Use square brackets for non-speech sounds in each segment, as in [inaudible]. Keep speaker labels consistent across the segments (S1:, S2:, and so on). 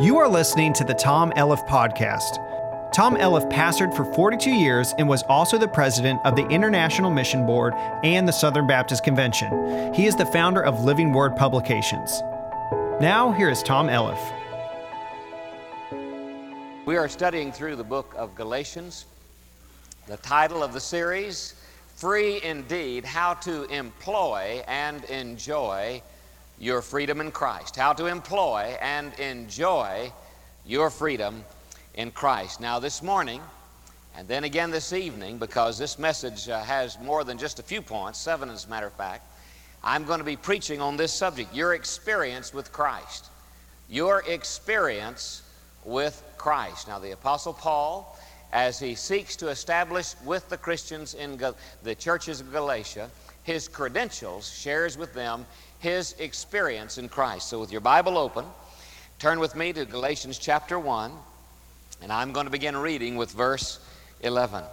S1: You are listening to the Tom Elliff Podcast. Tom Elliff pastored for 42 years and was also the president of the International Mission Board and the Southern Baptist Convention. He is the founder of Living Word Publications. Now, here is Tom Elliff.
S2: We are studying through the book of Galatians. The title of the series, Free Indeed How to Employ and Enjoy your freedom in Christ, how to employ and enjoy your freedom in Christ. Now, this morning, and then again this evening, because this message uh, has more than just a few points, seven as a matter of fact, I'm going to be preaching on this subject your experience with Christ. Your experience with Christ. Now, the Apostle Paul, as he seeks to establish with the Christians in Gal- the churches of Galatia his credentials, shares with them his experience in Christ. So, with your Bible open, turn with me to Galatians chapter 1, and I'm going to begin reading with verse 11.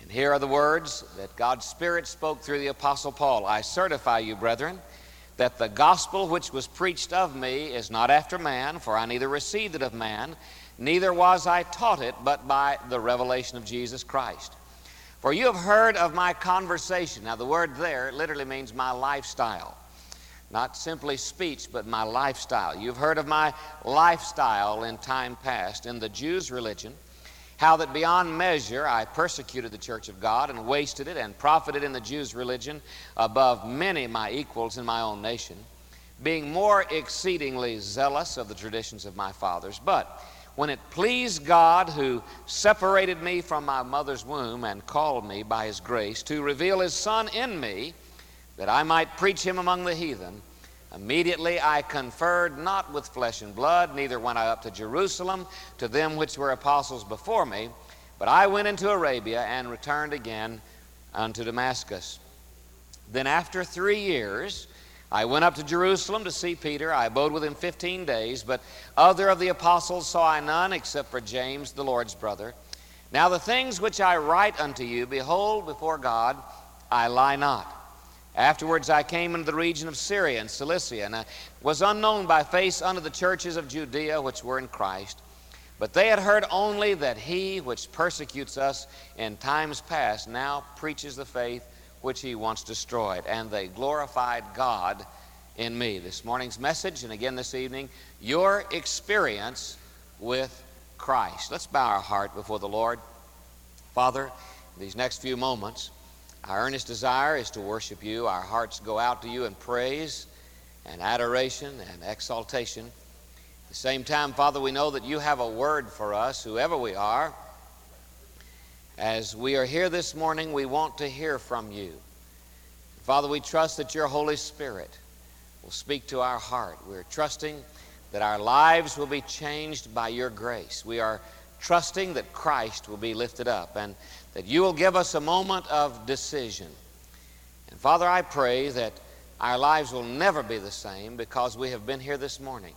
S2: And here are the words that God's Spirit spoke through the Apostle Paul I certify you, brethren, that the gospel which was preached of me is not after man, for I neither received it of man, neither was I taught it, but by the revelation of Jesus Christ. For you have heard of my conversation. Now, the word there literally means my lifestyle. Not simply speech, but my lifestyle. You've heard of my lifestyle in time past in the Jews' religion, how that beyond measure I persecuted the church of God and wasted it and profited in the Jews' religion above many my equals in my own nation, being more exceedingly zealous of the traditions of my fathers. But when it pleased God, who separated me from my mother's womb and called me by his grace, to reveal his Son in me, that I might preach him among the heathen, immediately I conferred not with flesh and blood, neither went I up to Jerusalem to them which were apostles before me, but I went into Arabia and returned again unto Damascus. Then after three years, I went up to Jerusalem to see Peter. I abode with him 15 days, but other of the apostles saw I none except for James, the Lord's brother. Now the things which I write unto you, behold, before God, I lie not. Afterwards I came into the region of Syria and Cilicia, and I was unknown by face unto the churches of Judea which were in Christ. But they had heard only that he which persecutes us in times past now preaches the faith which he once destroyed. And they glorified God in me. This morning's message, and again this evening, your experience with Christ. Let's bow our heart before the Lord. Father, these next few moments, our earnest desire is to worship you. Our hearts go out to you in praise and adoration and exaltation. At the same time, Father, we know that you have a word for us, whoever we are. As we are here this morning, we want to hear from you. Father, we trust that your Holy Spirit will speak to our heart. We're trusting that our lives will be changed by your grace. We are trusting that Christ will be lifted up and that you will give us a moment of decision. And Father, I pray that our lives will never be the same because we have been here this morning.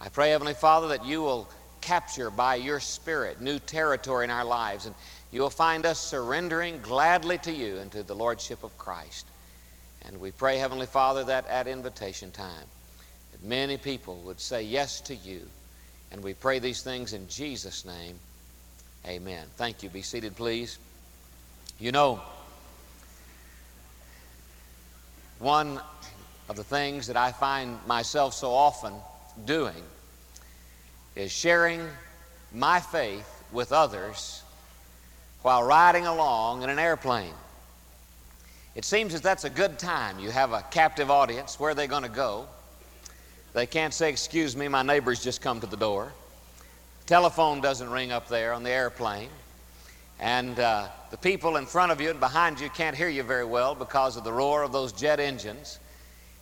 S2: I pray, Heavenly Father, that you will capture by your Spirit new territory in our lives and you will find us surrendering gladly to you and to the Lordship of Christ. And we pray, Heavenly Father, that at invitation time, that many people would say yes to you. And we pray these things in Jesus' name. Amen. Thank you. Be seated, please. You know, one of the things that I find myself so often doing is sharing my faith with others while riding along in an airplane. It seems that that's a good time. You have a captive audience. Where are they going to go? They can't say, Excuse me, my neighbor's just come to the door. Telephone doesn't ring up there on the airplane. And uh, the people in front of you and behind you can't hear you very well because of the roar of those jet engines.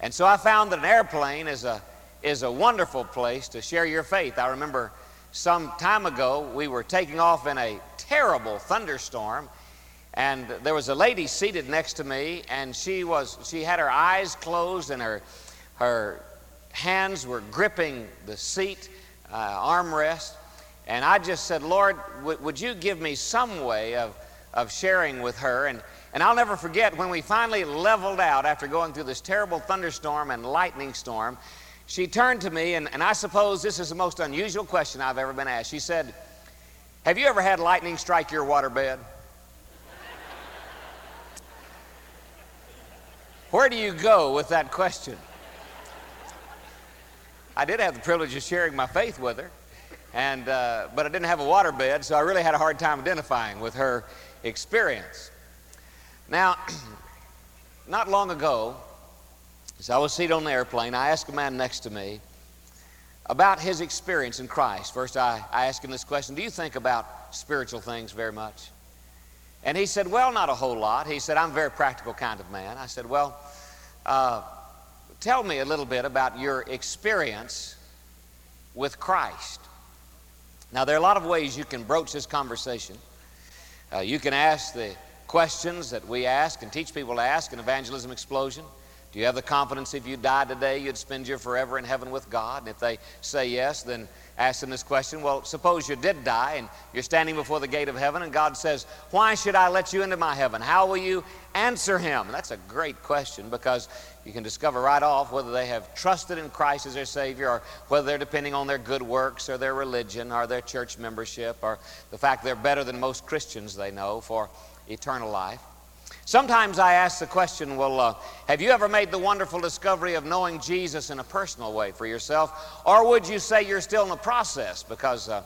S2: And so I found that an airplane is a, is a wonderful place to share your faith. I remember some time ago we were taking off in a terrible thunderstorm and there was a lady seated next to me and she was she had her eyes closed and her her hands were gripping the seat uh, armrest. And i just said lord w- would you give me some way of of sharing with her? And and i'll never forget when we finally leveled out after going through this terrible thunderstorm and lightning storm she turned to me, and, and I suppose this is the most unusual question I've ever been asked. She said, Have you ever had lightning strike your waterbed? Where do you go with that question? I did have the privilege of sharing my faith with her, and, uh, but I didn't have a waterbed, so I really had a hard time identifying with her experience. Now, [clears throat] not long ago, as I was seated on the airplane, I asked a man next to me about his experience in Christ. First, I, I asked him this question Do you think about spiritual things very much? And he said, Well, not a whole lot. He said, I'm a very practical kind of man. I said, Well, uh, tell me a little bit about your experience with Christ. Now, there are a lot of ways you can broach this conversation. Uh, you can ask the questions that we ask and teach people to ask in Evangelism Explosion. Do you have the confidence if you died today, you'd spend your forever in heaven with God? And if they say yes, then ask them this question Well, suppose you did die and you're standing before the gate of heaven, and God says, Why should I let you into my heaven? How will you answer him? That's a great question because you can discover right off whether they have trusted in Christ as their Savior or whether they're depending on their good works or their religion or their church membership or the fact they're better than most Christians they know for eternal life. Sometimes I ask the question, well, uh, have you ever made the wonderful discovery of knowing Jesus in a personal way for yourself? Or would you say you're still in the process? Because, uh,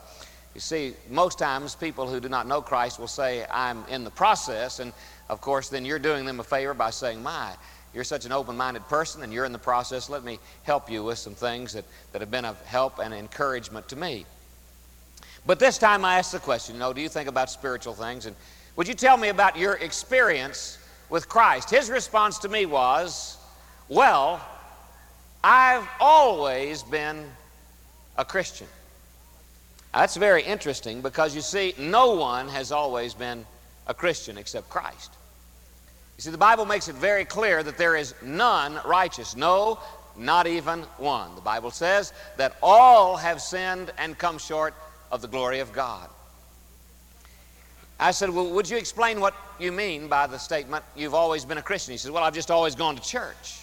S2: you see, most times people who do not know Christ will say, I'm in the process. And, of course, then you're doing them a favor by saying, my, you're such an open minded person and you're in the process. Let me help you with some things that, that have been of help and encouragement to me. But this time I ask the question, you know, do you think about spiritual things? And would you tell me about your experience with Christ? His response to me was, Well, I've always been a Christian. That's very interesting because you see, no one has always been a Christian except Christ. You see, the Bible makes it very clear that there is none righteous. No, not even one. The Bible says that all have sinned and come short of the glory of God. I said, Well, would you explain what you mean by the statement, you've always been a Christian? He said, Well, I've just always gone to church.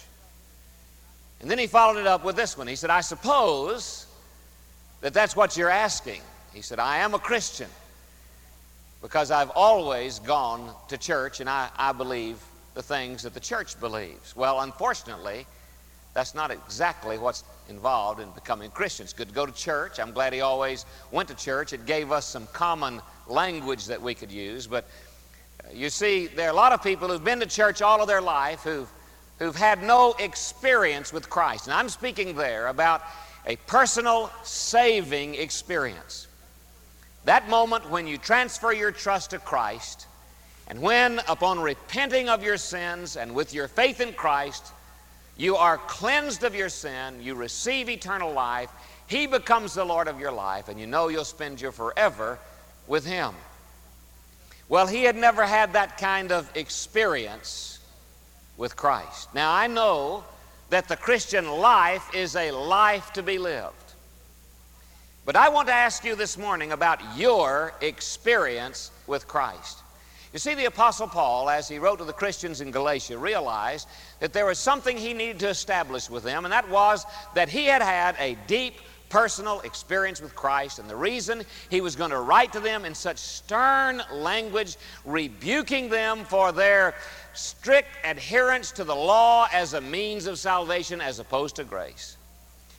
S2: And then he followed it up with this one. He said, I suppose that that's what you're asking. He said, I am a Christian because I've always gone to church and I, I believe the things that the church believes. Well, unfortunately, that's not exactly what's involved in becoming Christians. Good to go to church. I'm glad he always went to church. It gave us some common language that we could use. But uh, you see, there are a lot of people who've been to church all of their life who've, who've had no experience with Christ. And I'm speaking there about a personal saving experience. That moment when you transfer your trust to Christ, and when, upon repenting of your sins and with your faith in Christ, you are cleansed of your sin, you receive eternal life, He becomes the Lord of your life, and you know you'll spend your forever with him. Well, he had never had that kind of experience with Christ. Now, I know that the Christian life is a life to be lived. But I want to ask you this morning about your experience with Christ. You see, the Apostle Paul, as he wrote to the Christians in Galatia, realized that there was something he needed to establish with them, and that was that he had had a deep personal experience with Christ, and the reason he was going to write to them in such stern language, rebuking them for their strict adherence to the law as a means of salvation as opposed to grace.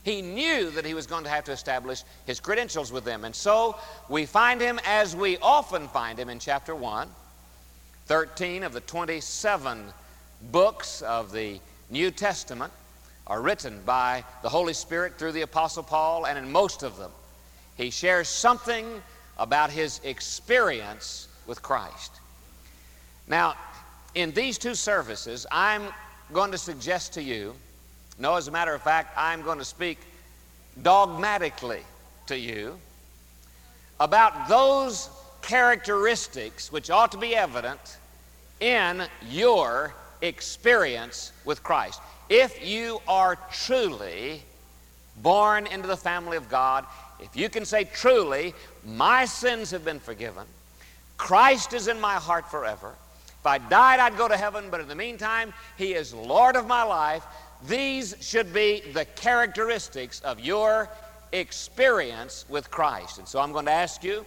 S2: He knew that he was going to have to establish his credentials with them. And so we find him as we often find him in chapter 1, 13 of the 27 books of the New Testament are written by the Holy Spirit through the Apostle Paul, and in most of them, he shares something about his experience with Christ. Now, in these two services, I'm going to suggest to you, no, as a matter of fact, I'm going to speak dogmatically to you about those characteristics which ought to be evident in your experience with Christ. If you are truly born into the family of God, if you can say truly, my sins have been forgiven, Christ is in my heart forever. If I died, I'd go to heaven, but in the meantime, He is Lord of my life, These should be the characteristics of your experience with Christ. And so I'm going to ask you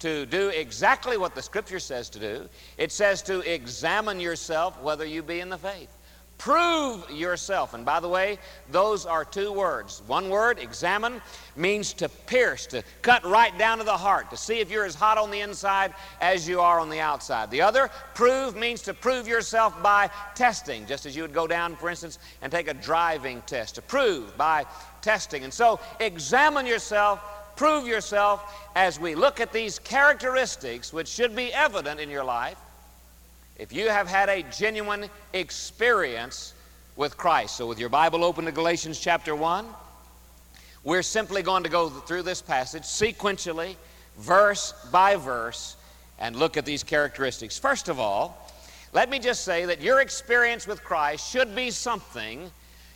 S2: to do exactly what the Scripture says to do. It says to examine yourself whether you be in the faith. Prove yourself. And by the way, those are two words. One word, examine, means to pierce, to cut right down to the heart, to see if you're as hot on the inside as you are on the outside. The other, prove, means to prove yourself by testing, just as you would go down, for instance, and take a driving test, to prove by testing. And so, examine yourself, prove yourself as we look at these characteristics which should be evident in your life if you have had a genuine experience with Christ. So, with your Bible open to Galatians chapter 1, we're simply going to go through this passage sequentially, verse by verse, and look at these characteristics. First of all, let me just say that your experience with Christ should be something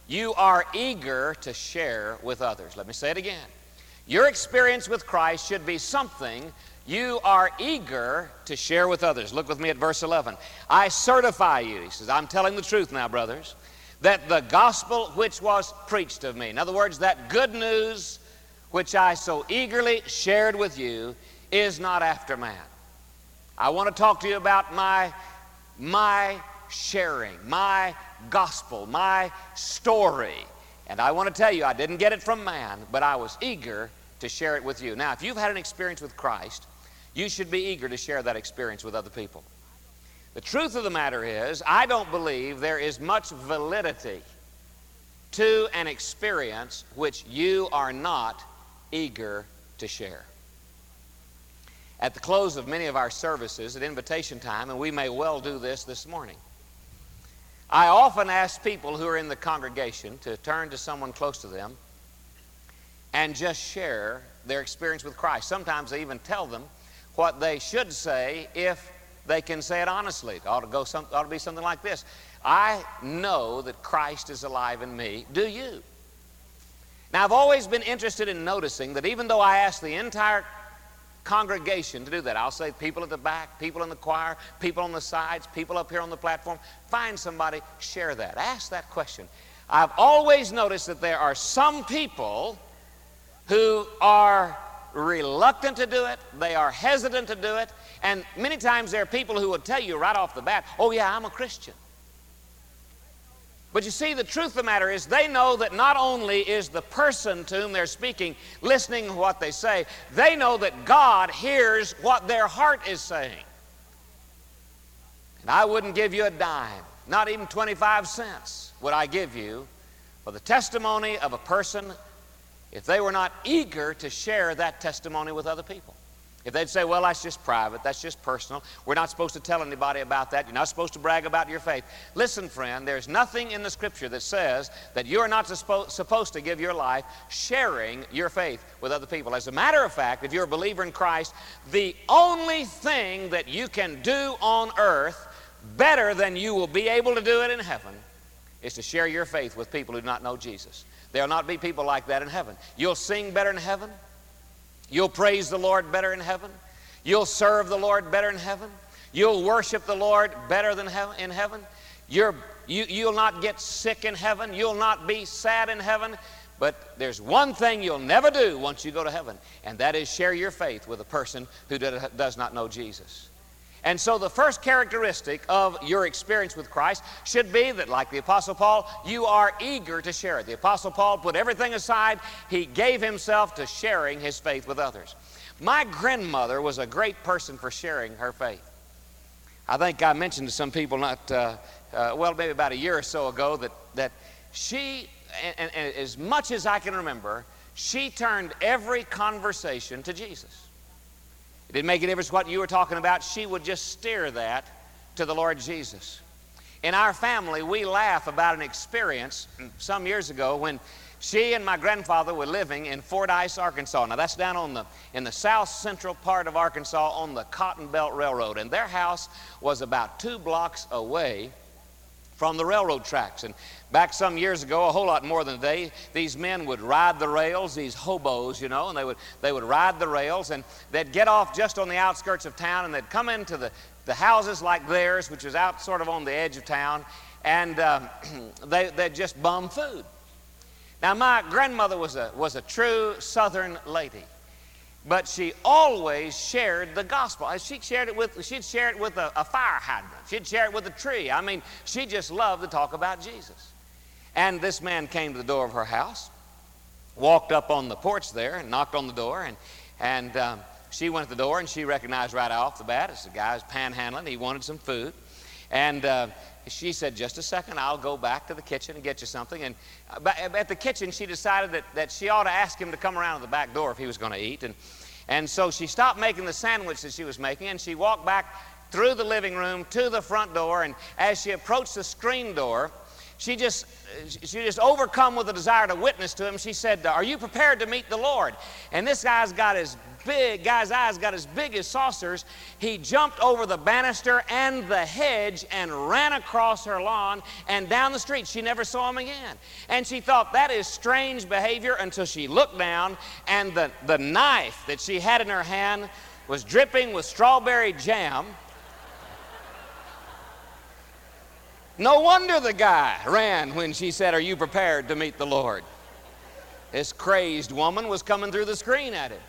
S2: you are eager to share with others. Let me say it again. Your experience with Christ should be something you are eager to share with others. Look with me at verse 11. I certify you, he says, I'm telling the truth now, brothers, that the gospel which was preached of me, in other words, that good news which I so eagerly shared with you, is not after man. I want to talk to you about my, my sharing, my gospel, my story. And I want to tell you, I didn't get it from man, but I was eager to share it with you. Now, if you've had an experience with Christ, you should be eager to share that experience with other people. The truth of the matter is, I don't believe there is much validity to an experience which you are not eager to share. At the close of many of our services at invitation time, and we may well do this this morning, I often ask people who are in the congregation to turn to someone close to them and just share their experience with Christ. Sometimes I even tell them what they should say if they can say it honestly. It ought to, go some, ought to be something like this I know that Christ is alive in me. Do you? Now, I've always been interested in noticing that even though I ask the entire congregation to do that, I'll say people at the back, people in the choir, people on the sides, people up here on the platform, find somebody, share that. Ask that question. I've always noticed that there are some people who are reluctant to do it, they are hesitant to do it, and many times there are people who will tell you right off the bat, oh, yeah, I'm a Christian. But you see, the truth of the matter is, they know that not only is the person to whom they're speaking listening to what they say, they know that God hears what their heart is saying. And I wouldn't give you a dime, not even 25 cents would I give you for the testimony of a person if they were not eager to share that testimony with other people. If they'd say, well, that's just private, that's just personal, we're not supposed to tell anybody about that, you're not supposed to brag about your faith. Listen, friend, there's nothing in the scripture that says that you're not supposed to give your life sharing your faith with other people. As a matter of fact, if you're a believer in Christ, the only thing that you can do on earth better than you will be able to do it in heaven is to share your faith with people who do not know Jesus. There'll not be people like that in heaven. You'll sing better in heaven. You'll praise the Lord better in heaven. You'll serve the Lord better in heaven. You'll worship the Lord better than in heaven. You're, you, you'll not get sick in heaven. You'll not be sad in heaven. But there's one thing you'll never do once you go to heaven, and that is share your faith with a person who does not know Jesus. And so, the first characteristic of your experience with Christ should be that, like the Apostle Paul, you are eager to share it. The Apostle Paul put everything aside, he gave himself to sharing his faith with others. My grandmother was a great person for sharing her faith. I think I mentioned to some people not, uh, uh, well, maybe about a year or so ago, that, that she, and, and as much as I can remember, she turned every conversation to Jesus. It didn't make a difference what you were talking about. She would just steer that to the Lord Jesus. In our family, we laugh about an experience some years ago when she and my grandfather were living in Fort Fordyce, Arkansas. Now that's down on the in the south central part of Arkansas on the Cotton Belt Railroad, and their house was about two blocks away from the railroad tracks. And back some years ago, a whole lot more than today, these men would ride the rails, these hobos, you know, and they would, they would ride the rails and they'd get off just on the outskirts of town and they'd come into the, the houses like theirs, which was out sort of on the edge of town, and um, [clears throat] they, they just bum food. Now, my grandmother was a, was a true Southern lady, but she always shared the gospel. Uh, she shared it with, she'd share it with a, a fire hydrant. She'd share it with a tree. I mean, she just loved to talk about Jesus. And this man came to the door of her house, walked up on the porch there and knocked on the door, and, and um, she went to the door and she recognized right off the bat it's the guy who's panhandling. He wanted some food. And uh, she said, Just a second, I'll go back to the kitchen and get you something. And uh, at the kitchen, she decided that, that she ought to ask him to come around to the back door if he was going to eat. And, and so she stopped making the sandwich that she was making and she walked back through the living room to the front door. And as she approached the screen door, she just she just overcome with a desire to witness to him she said are you prepared to meet the lord and this guy's got his big, guy's eyes got as big as saucers. He jumped over the banister and the hedge and ran across her lawn and down the street. She never saw him again. And she thought that is strange behavior until she looked down and the, the knife that she had in her hand was dripping with strawberry jam. No wonder the guy ran when she said, Are you prepared to meet the Lord? This crazed woman was coming through the screen at him.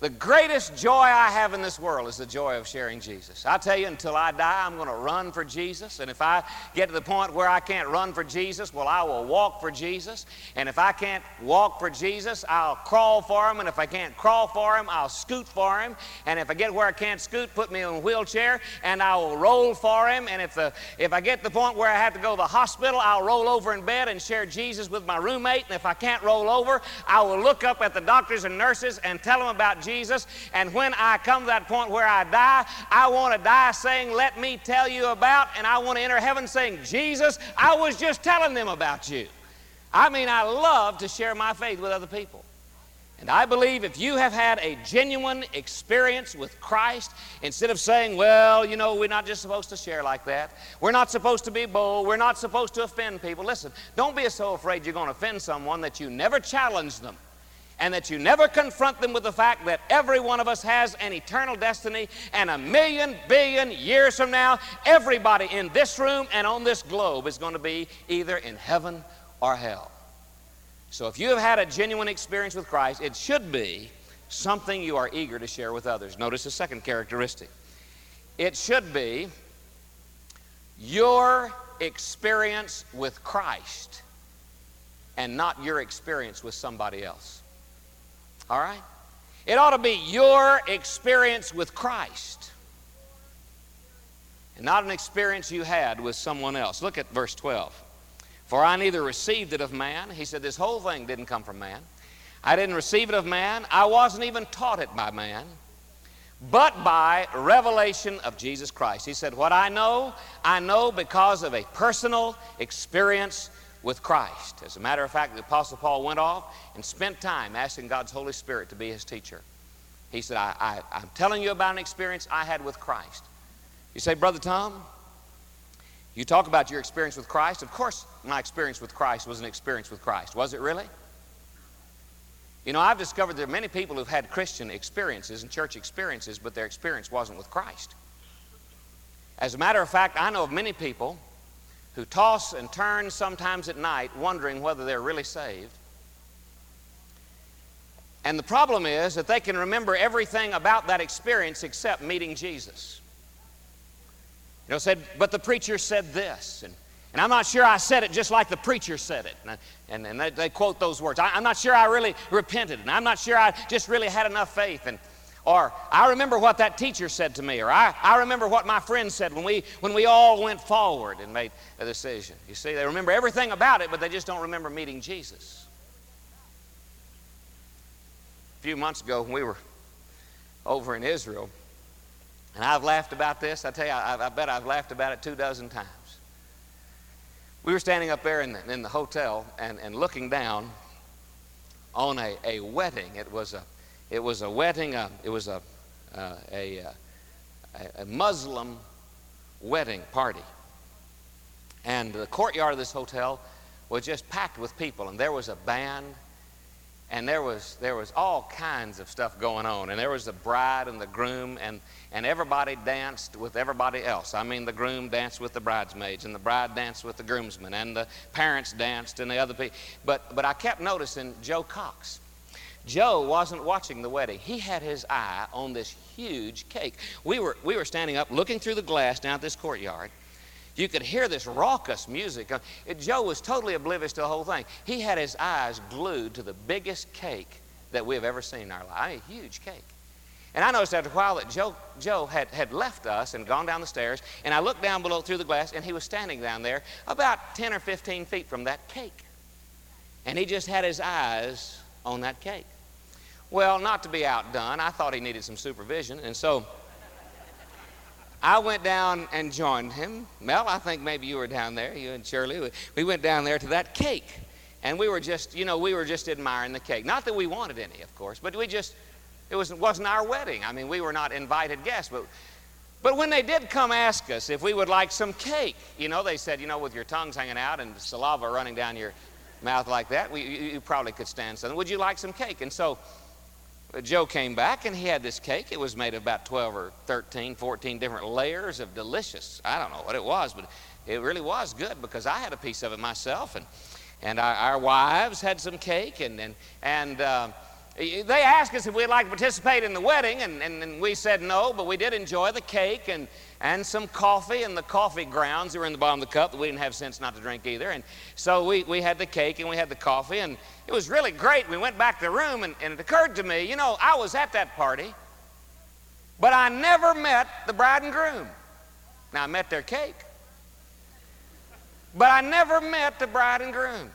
S2: The greatest joy I have in this world is the joy of sharing Jesus. I tell you, until I die, I'm going to run for Jesus. And if I get to the point where I can't run for Jesus, well, I will walk for Jesus. And if I can't walk for Jesus, I'll crawl for him. And if I can't crawl for him, I'll scoot for him. And if I get where I can't scoot, put me in a wheelchair and I will roll for him. And if, the, if I get to the point where I have to go to the hospital, I'll roll over in bed and share Jesus with my roommate. And if I can't roll over, I will look up at the doctors and nurses and tell them about Jesus Jesus. And when I come to that point where I die, I want to die saying, Let me tell you about, and I want to enter heaven saying, Jesus, I was just telling them about you. I mean, I love to share my faith with other people. And I believe if you have had a genuine experience with Christ, instead of saying, well, you know, we're not just supposed to share like that, we're not supposed to be bold, we're not supposed to offend people. Listen, don't be so afraid you're going to offend someone that you never challenge them and that you never confront them with the fact that every one of us has an eternal destiny, and a million billion years from now, everybody in this room and on this globe is going to be either in heaven or hell. So if you have had a genuine experience with Christ, it should be something you are eager to share with others. Notice the second characteristic it should be your experience with Christ and not your experience with somebody else. All right? It ought to be your experience with Christ and not an experience you had with someone else. Look at verse 12. For I neither received it of man. He said, This whole thing didn't come from man. I didn't receive it of man. I wasn't even taught it by man, but by revelation of Jesus Christ. He said, What I know, I know because of a personal experience with Christ. As a matter of fact, the Apostle Paul went off and spent time asking God's Holy Spirit to be his teacher. He said, I, am telling you about an experience I had with Christ. You say, Brother Tom, you talk about your experience with Christ. Of course, my experience with Christ was an experience with Christ. Was it really? You know, I've discovered there are many people who've had Christian experiences and church experiences, but their experience wasn't with Christ. As a matter of fact, I know of many people who toss and turn sometimes at night wondering whether they're really saved. And the problem is that they can remember everything about that experience except meeting Jesus. You know, said, but the preacher said this. And, and I'm not sure I said it just like the preacher said it. And, and, and they, they, quote those words. I, I'm not sure I really repented. And I'm not sure I just really had enough faith. And, or I remember what that teacher said to me, or I, I remember what my friend said when we, when we all went forward and made a decision. You see, they remember everything about it, but they just don't remember meeting Jesus. A few months ago, when we were over in Israel, and I've laughed about this, I tell you, I, I bet I've laughed about it two dozen times. We were standing up there in the, in the hotel and, and looking down on a, a wedding. It was a it was a wedding, uh, it was a, uh, a, a, a Muslim wedding party. And the courtyard of this hotel was just packed with people, and there was a band, and there was there was all kinds of stuff going on. And there was the bride and the groom and and everybody danced with everybody else. I mean the groom danced with the bridesmaids and the bride danced with the groomsmen and the parents danced and the other people but but i kept noticing joe cox joe wasn't watching the wedding he had his eye on this huge cake we were we were standing up looking through the glass down at this courtyard you could hear this raucous music. Uh, Joe was totally oblivious to the whole thing. He had his eyes glued to the biggest cake that we have ever seen in our life. I mean, a huge cake. And I noticed after a while that Joe, Joe had, had left us and gone down the stairs, and I looked down below through the glass, and he was standing down there about 10 or 15 feet from that cake. And he just had his eyes on that cake. Well, not to be outdone, I thought he needed some supervision, and so I went down and joined him. Mel, I think maybe you were down there, you and Shirley. We went down there to that cake. And we were just, you know, we were just admiring the cake. Not that we wanted any, of course, but we just, it was, wasn't our wedding. I mean, we were not invited guests. But, but when they did come ask us if we would like some cake, you know, they said, you know, with your tongues hanging out and saliva running down your mouth like that, we, you, you probably could stand something. Would you like some cake? And so Joe came back and he had this cake. It was made of about 12 or 13, 14 different layers of delicious. I don't know what it was, but it really was good because I had a piece of it myself. And, and our, our wives had some cake. And, and, and uh, they asked us if we'd like to participate in the wedding. And, and, and we said no, but we did enjoy the cake. And, and some coffee and the coffee grounds that were in the bottom of the cup that we didn't have sense not to drink either. And so we, we had the cake and we had the coffee, and it was really great. We went back to the room, and, and it occurred to me, you know, I was at that party, but I never met the bride and groom. Now, I met their cake, but I never met the bride and groom.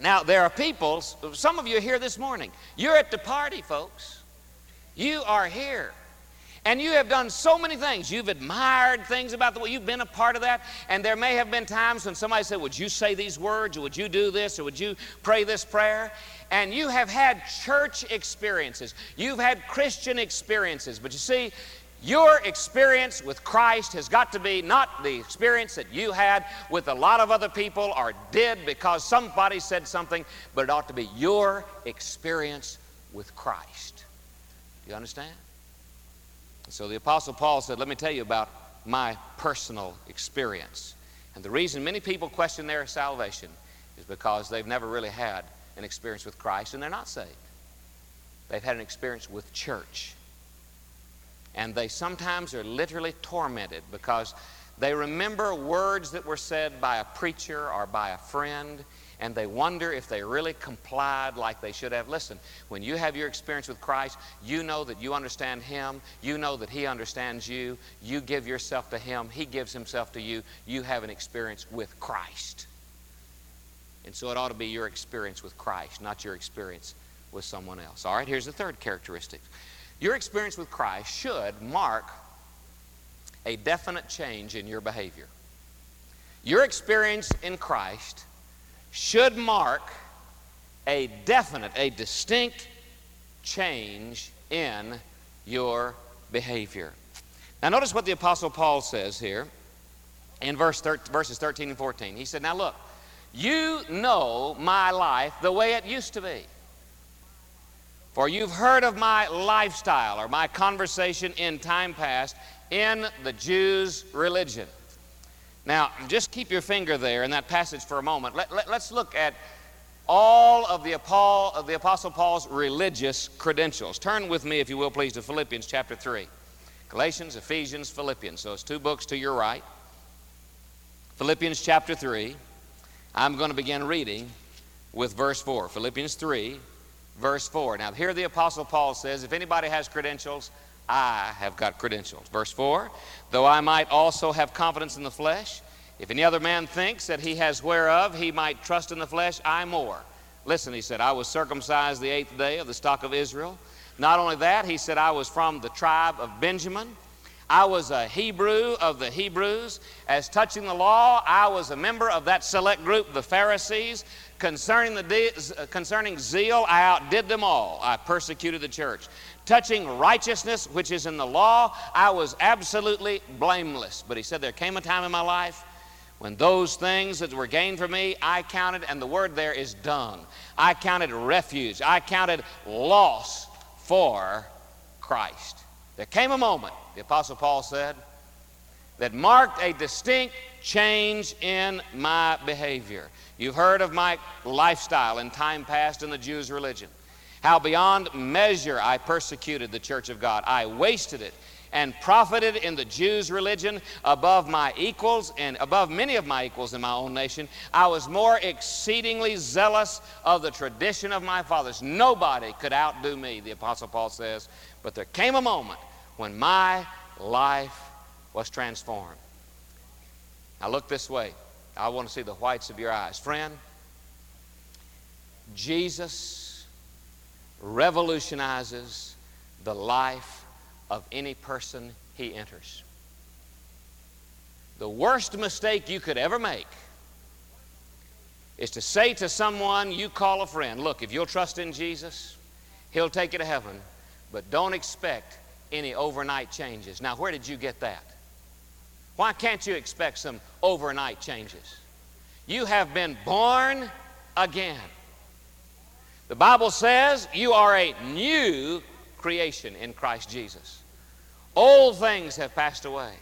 S2: Now, there are people, some of you are here this morning. You're at the party, folks. You are here. And you have done so many things. You've admired things about the way you've been a part of that. And there may have been times when somebody said, Would you say these words? Or would you do this? Or would you pray this prayer? And you have had church experiences. You've had Christian experiences. But you see, your experience with Christ has got to be not the experience that you had with a lot of other people or did because somebody said something, but it ought to be your experience with Christ. Do you understand? So the Apostle Paul said, Let me tell you about my personal experience. And the reason many people question their salvation is because they've never really had an experience with Christ and they're not saved. They've had an experience with church. And they sometimes are literally tormented because they remember words that were said by a preacher or by a friend and they wonder if they really complied like they should have. Listen, when you have your experience with Christ, you know that you understand Him, you know that He understands you, you give yourself to Him, He gives Himself to you, you have an experience with Christ. And so it ought to be your experience with Christ, not your experience with someone else. All right, here's the third characteristic. Your experience with Christ should mark a definite change in your behavior. Your experience in Christ should mark a definite, a distinct change in your behavior. Now, notice what the Apostle Paul says here in verse thir- verses 13 and 14. He said, Now look, you know my life the way it used to be. For you've heard of my lifestyle or my conversation in time past in the Jews' religion now, just keep your finger there in that passage for a moment. Let, let, us look at all of the, of the Apostle Paul's religious credentials. Turn with me, if you will, please, to Philippians chapter 3. Galatians, Ephesians, Philippians. So it's two books to your right. Philippians chapter 3. I'm going to begin reading with verse 4. Philippians 3, verse 4. Now, here the Apostle Paul says, if anybody has credentials, I have got credentials. Verse 4 Though I might also have confidence in the flesh, if any other man thinks that he has whereof he might trust in the flesh, I more. Listen, he said, I was circumcised the eighth day of the stock of Israel. Not only that, he said, I was from the tribe of Benjamin. I was a Hebrew of the Hebrews. As touching the law, I was a member of that select group, the Pharisees. Concerning, the de- uh, concerning zeal, I outdid them all. I persecuted the church. Touching righteousness, which is in the law, I was absolutely blameless. But he said, There came a time in my life when those things that were gained for me, I counted, and the word there is dung. I counted refuge. I counted loss for Christ. There came a moment, the Apostle Paul said, that marked a distinct change in my behavior. You've heard of my lifestyle in time past in the Jews' religion. How beyond measure I persecuted the church of God. I wasted it and profited in the Jews' religion above my equals and above many of my equals in my own nation. I was more exceedingly zealous of the tradition of my fathers. Nobody could outdo me, the Apostle Paul says. But there came a moment when my life was transformed. Now look this way. I want to see the whites of your eyes. Friend, Jesus revolutionizes the life of any person he enters. The worst mistake you could ever make is to say to someone you call a friend, Look, if you'll trust in Jesus, he'll take you to heaven, but don't expect any overnight changes. Now, where did you get that? Why can't you expect some overnight changes? You have been born again. The Bible says you are a new creation in Christ Jesus. Old things have passed away.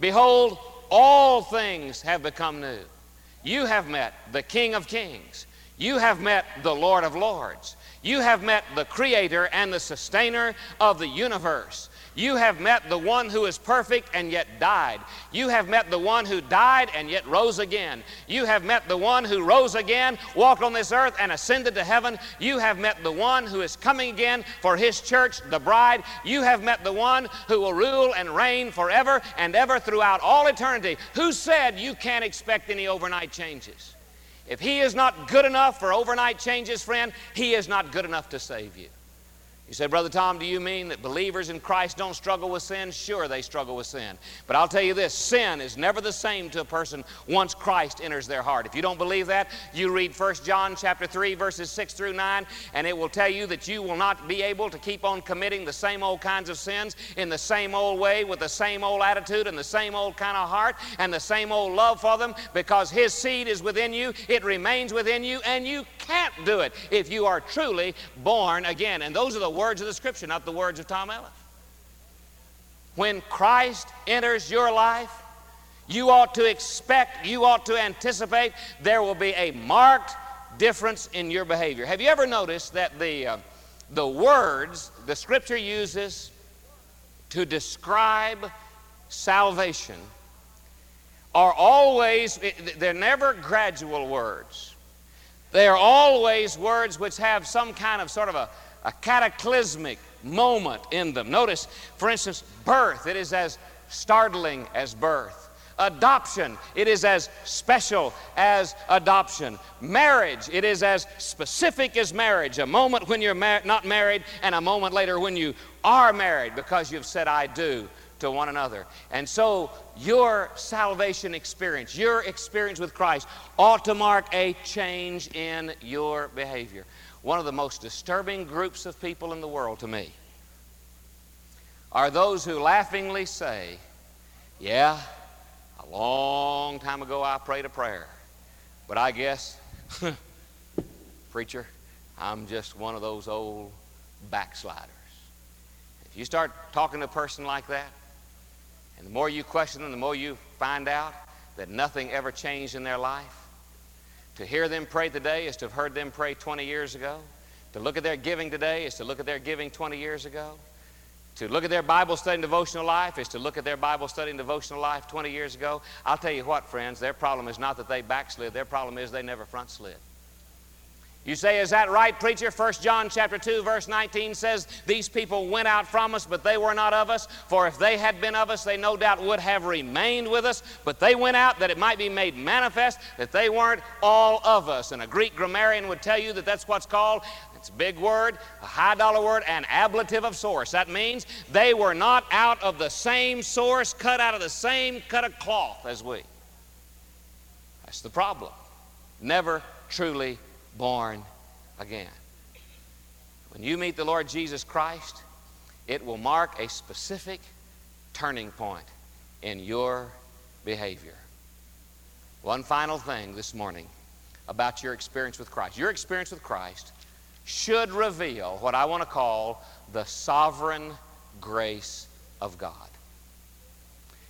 S2: Behold, all things have become new. You have met the King of Kings. You have met the Lord of Lords. You have met the Creator and the Sustainer of the universe. You have met the one who is perfect and yet died. You have met the one who died and yet rose again. You have met the one who rose again, walked on this earth, and ascended to heaven. You have met the one who is coming again for his church, the bride. You have met the one who will rule and reign forever and ever throughout all eternity. Who said you can't expect any overnight changes? If he is not good enough for overnight changes, friend, he is not good enough to save you. You say, Brother Tom, do you mean that believers in Christ don't struggle with sin? Sure, they struggle with sin. But I'll tell you this sin is never the same to a person once Christ enters their heart. If you don't believe that, you read 1 John chapter 3, verses 6 through 9, and it will tell you that you will not be able to keep on committing the same old kinds of sins in the same old way with the same old attitude and the same old kind of heart and the same old love for them because His seed is within you, it remains within you, and you can't do it if you are truly born again. And those are the words of the Scripture, not the words of Tom Elliff. When Christ enters your life, you ought to expect, you ought to anticipate there will be a marked difference in your behavior. Have you ever noticed that the, uh, the words the Scripture uses to describe salvation are always, they're never gradual words. They are always words which have some kind of sort of a a cataclysmic moment in them. Notice, for instance, birth, it is as startling as birth. Adoption, it is as special as adoption. Marriage, it is as specific as marriage. A moment when you're mar- not married, and a moment later when you are married because you've said, I do to one another. And so, your salvation experience, your experience with Christ, ought to mark a change in your behavior one of the most disturbing groups of people in the world to me are those who laughingly say, Yeah, a long time ago I prayed a prayer, but I guess, [laughs] preacher, I'm just one of those old backsliders. If you start talking to a person like that, and the more you question them, the more you find out that nothing ever changed in their life, to hear them pray today is to have heard them pray 20 years ago. To look at their giving today is to look at their giving 20 years ago. To look at their Bible study and devotional life is to look at their Bible study and devotional life 20 years ago. I'll tell you what, friends, their problem is not that they backslid, their problem is they never front slid. You say, is that right, preacher? 1 John chapter 2, verse 19 says, These people went out from us, but they were not of us. For if they had been of us, they no doubt would have remained with us. But they went out that it might be made manifest that they weren't all of us. And a Greek grammarian would tell you that that's what's called, it's a big word, a high dollar word, an ablative of source. That means they were not out of the same source, cut out of the same cut of cloth as we. That's the problem. Never truly born again. When you meet the Lord Jesus Christ, it will mark a specific turning point in your behavior. One final thing this morning about your experience with Christ. Your experience with Christ should reveal what I want to call the sovereign grace of God.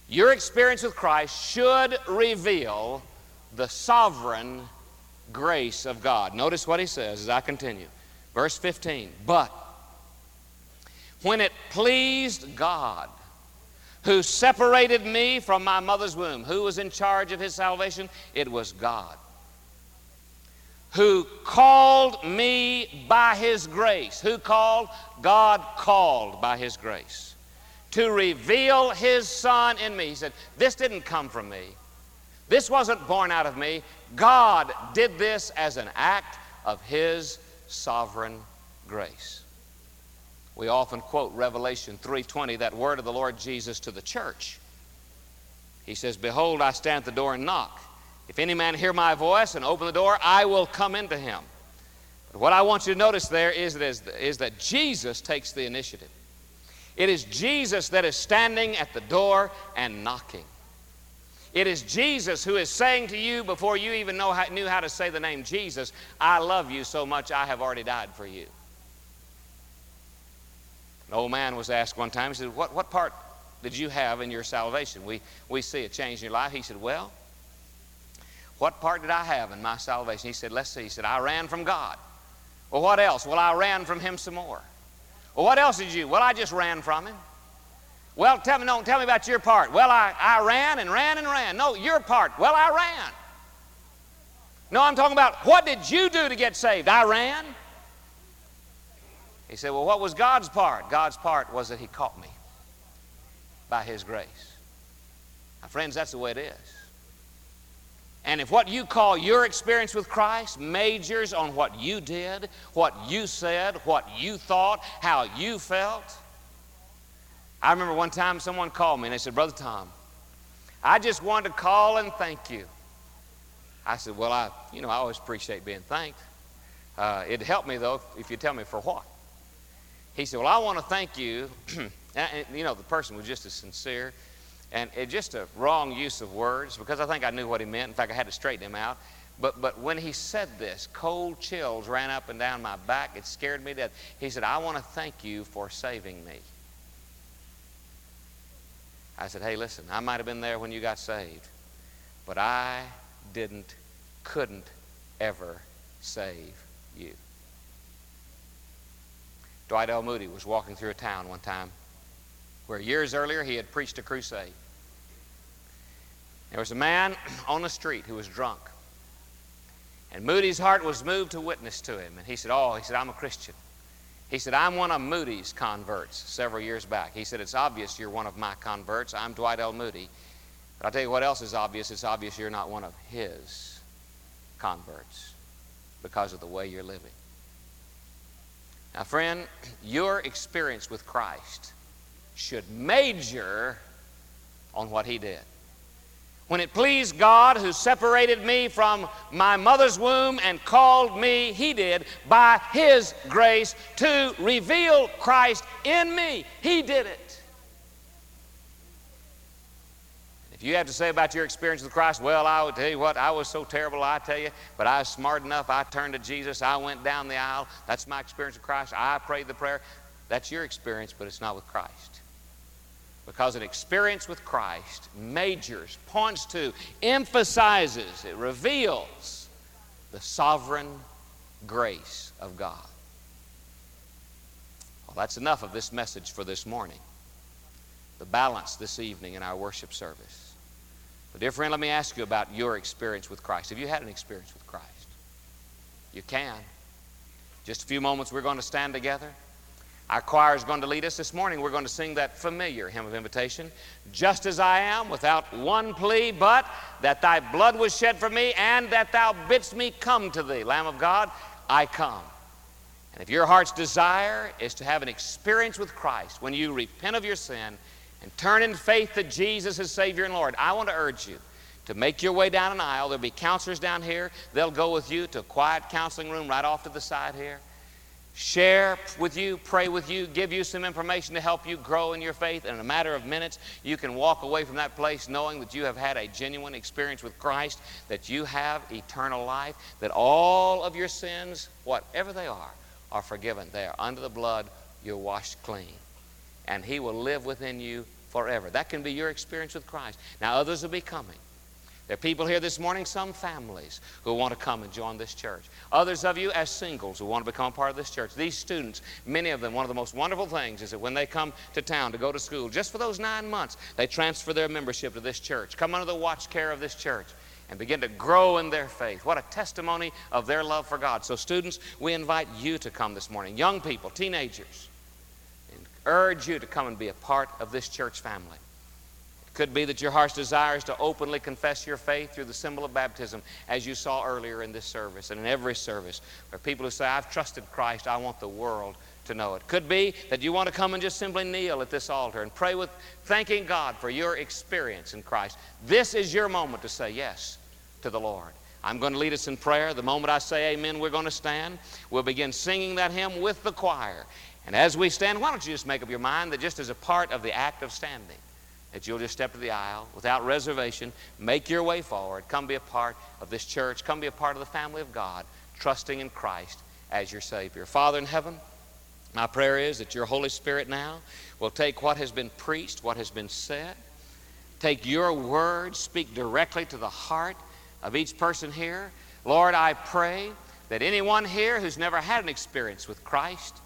S2: Your experience with Christ should reveal the sovereign grace of God. Notice what he says as I continue. Verse 15. But when it pleased God, who separated me from my mother's womb, who was in charge of his salvation? It was God. Who called me by his grace. Who called? God called by his grace. To reveal his son in me. He said, This didn't come from me. This wasn't born out of me. God did this as an act of his sovereign grace. We often quote Revelation 3:20, that word of the Lord Jesus to the church. He says, "Behold, I stand at the door and knock. If any man hear my voice and open the door, I will come into him." But what I want you to notice there is that, is that Jesus takes the initiative. It is Jesus that is standing at the door and knocking. It is Jesus who is saying to you before you even know how, knew how to say the name Jesus, I love you so much I have already died for you. An old man was asked one time, he said, What, what part did you have in your salvation? We, we see a change in your life. He said, Well, what part did I have in my salvation? He said, Let's see. He said, I ran from God. Well, what else? Well, I ran from Him some more. Well, what else did you? Well, I just ran from Him. Well, tell me, no, tell me about your part. Well, I, I ran and ran and ran. No, your part. Well, I ran. No, I'm talking about what did you do to get saved? I ran. He said, Well, what was God's part? God's part was that He caught me by His grace. Now, friends, that's the way it is. And if what you call your experience with Christ majors on what you did, what you said, what you thought, how you felt, I remember one time someone called me and they said, Brother Tom, I just wanted to call and thank you. I said, Well, I, you know, I always appreciate being thanked. Uh, it'd help me, though, if you tell me for what. He said, Well, I want to thank you. [clears throat] and, you know, the person was just as sincere and it, just a wrong use of words because I think I knew what he meant. In fact, I had to straighten him out. But, but when he said this, cold chills ran up and down my back. It scared me to death. He said, I want to thank you for saving me. I said, Hey, listen, I might have been there when you got saved, but I didn't, couldn't ever save you. Dwight L. Moody was walking through a town one time where years earlier he had preached a crusade. There was a man [clears throat] on the street who was drunk. And Moody's heart was moved to witness to him. And he said, Oh, he said, I'm a Christian. He said, I'm one of Moody's converts several years back. He said, It's obvious you're one of my converts. I'm Dwight L. Moody. But I'll tell you what else is obvious. It's obvious you're not one of his converts because of the way you're living. Now, friend, your experience with Christ should major on what he did. When it pleased God, who separated me from my mother's womb and called me, He did, by His grace, to reveal Christ in me. He did it. If you have to say about your experience with Christ, well, I would tell you what, I was so terrible, I tell you, but I was smart enough. I turned to Jesus. I went down the aisle. That's my experience with Christ. I prayed the prayer. That's your experience, but it's not with Christ. Because an experience with Christ majors, points to, emphasizes, it reveals the sovereign grace of God. Well, that's enough of this message for this morning. The balance this evening in our worship service. But, dear friend, let me ask you about your experience with Christ. Have you had an experience with Christ? You can. Just a few moments, we're going to stand together. Our choir is going to lead us this morning. We're going to sing that familiar hymn of invitation. Just as I am, without one plea, but that thy blood was shed for me, and that thou bidst me come to thee. Lamb of God, I come. And if your heart's desire is to have an experience with Christ, when you repent of your sin and turn in faith to Jesus as Savior and Lord, I want to urge you to make your way down an aisle. There'll be counselors down here. They'll go with you to a quiet counseling room right off to the side here. Share with you, pray with you, give you some information to help you grow in your faith. And in a matter of minutes, you can walk away from that place knowing that you have had a genuine experience with Christ, that you have eternal life, that all of your sins, whatever they are, are forgiven. They are under the blood, you're washed clean. And He will live within you forever. That can be your experience with Christ. Now, others will be coming. There are people here this morning, some families, who want to come and join this church. Others of you, as singles, who want to become part of this church. These students, many of them, one of the most wonderful things is that when they come to town to go to school, just for those nine months, they transfer their membership to this church, come under the watch care of this church, and begin to grow in their faith. What a testimony of their love for God. So, students, we invite you to come this morning. Young people, teenagers, urge you to come and be a part of this church family. Could be that your heart's desire is to openly confess your faith through the symbol of baptism, as you saw earlier in this service and in every service, where people who say, I've trusted Christ, I want the world to know it. Could be that you want to come and just simply kneel at this altar and pray with thanking God for your experience in Christ. This is your moment to say yes to the Lord. I'm going to lead us in prayer. The moment I say amen, we're going to stand. We'll begin singing that hymn with the choir. And as we stand, why don't you just make up your mind that just as a part of the act of standing, that you'll just step to the aisle without reservation, make your way forward, come be a part of this church, come be a part of the family of God, trusting in Christ as your Savior. Father in heaven, my prayer is that your Holy Spirit now will take what has been preached, what has been said, take your word, speak directly to the heart of each person here. Lord, I pray that anyone here who's never had an experience with Christ,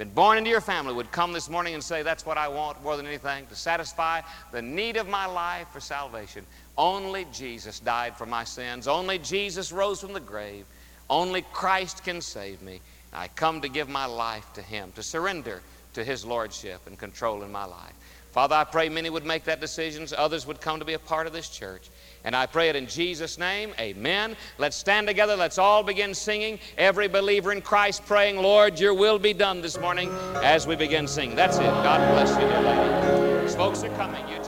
S2: been born into your family would come this morning and say, That's what I want more than anything, to satisfy the need of my life for salvation. Only Jesus died for my sins. Only Jesus rose from the grave. Only Christ can save me. I come to give my life to Him, to surrender to His Lordship and control in my life. Father, I pray many would make that decision. Others would come to be a part of this church. And I pray it in Jesus' name. Amen. Let's stand together. Let's all begin singing. Every believer in Christ praying, Lord, your will be done this morning as we begin singing. That's it. God bless you, dear lady. Folks are coming. You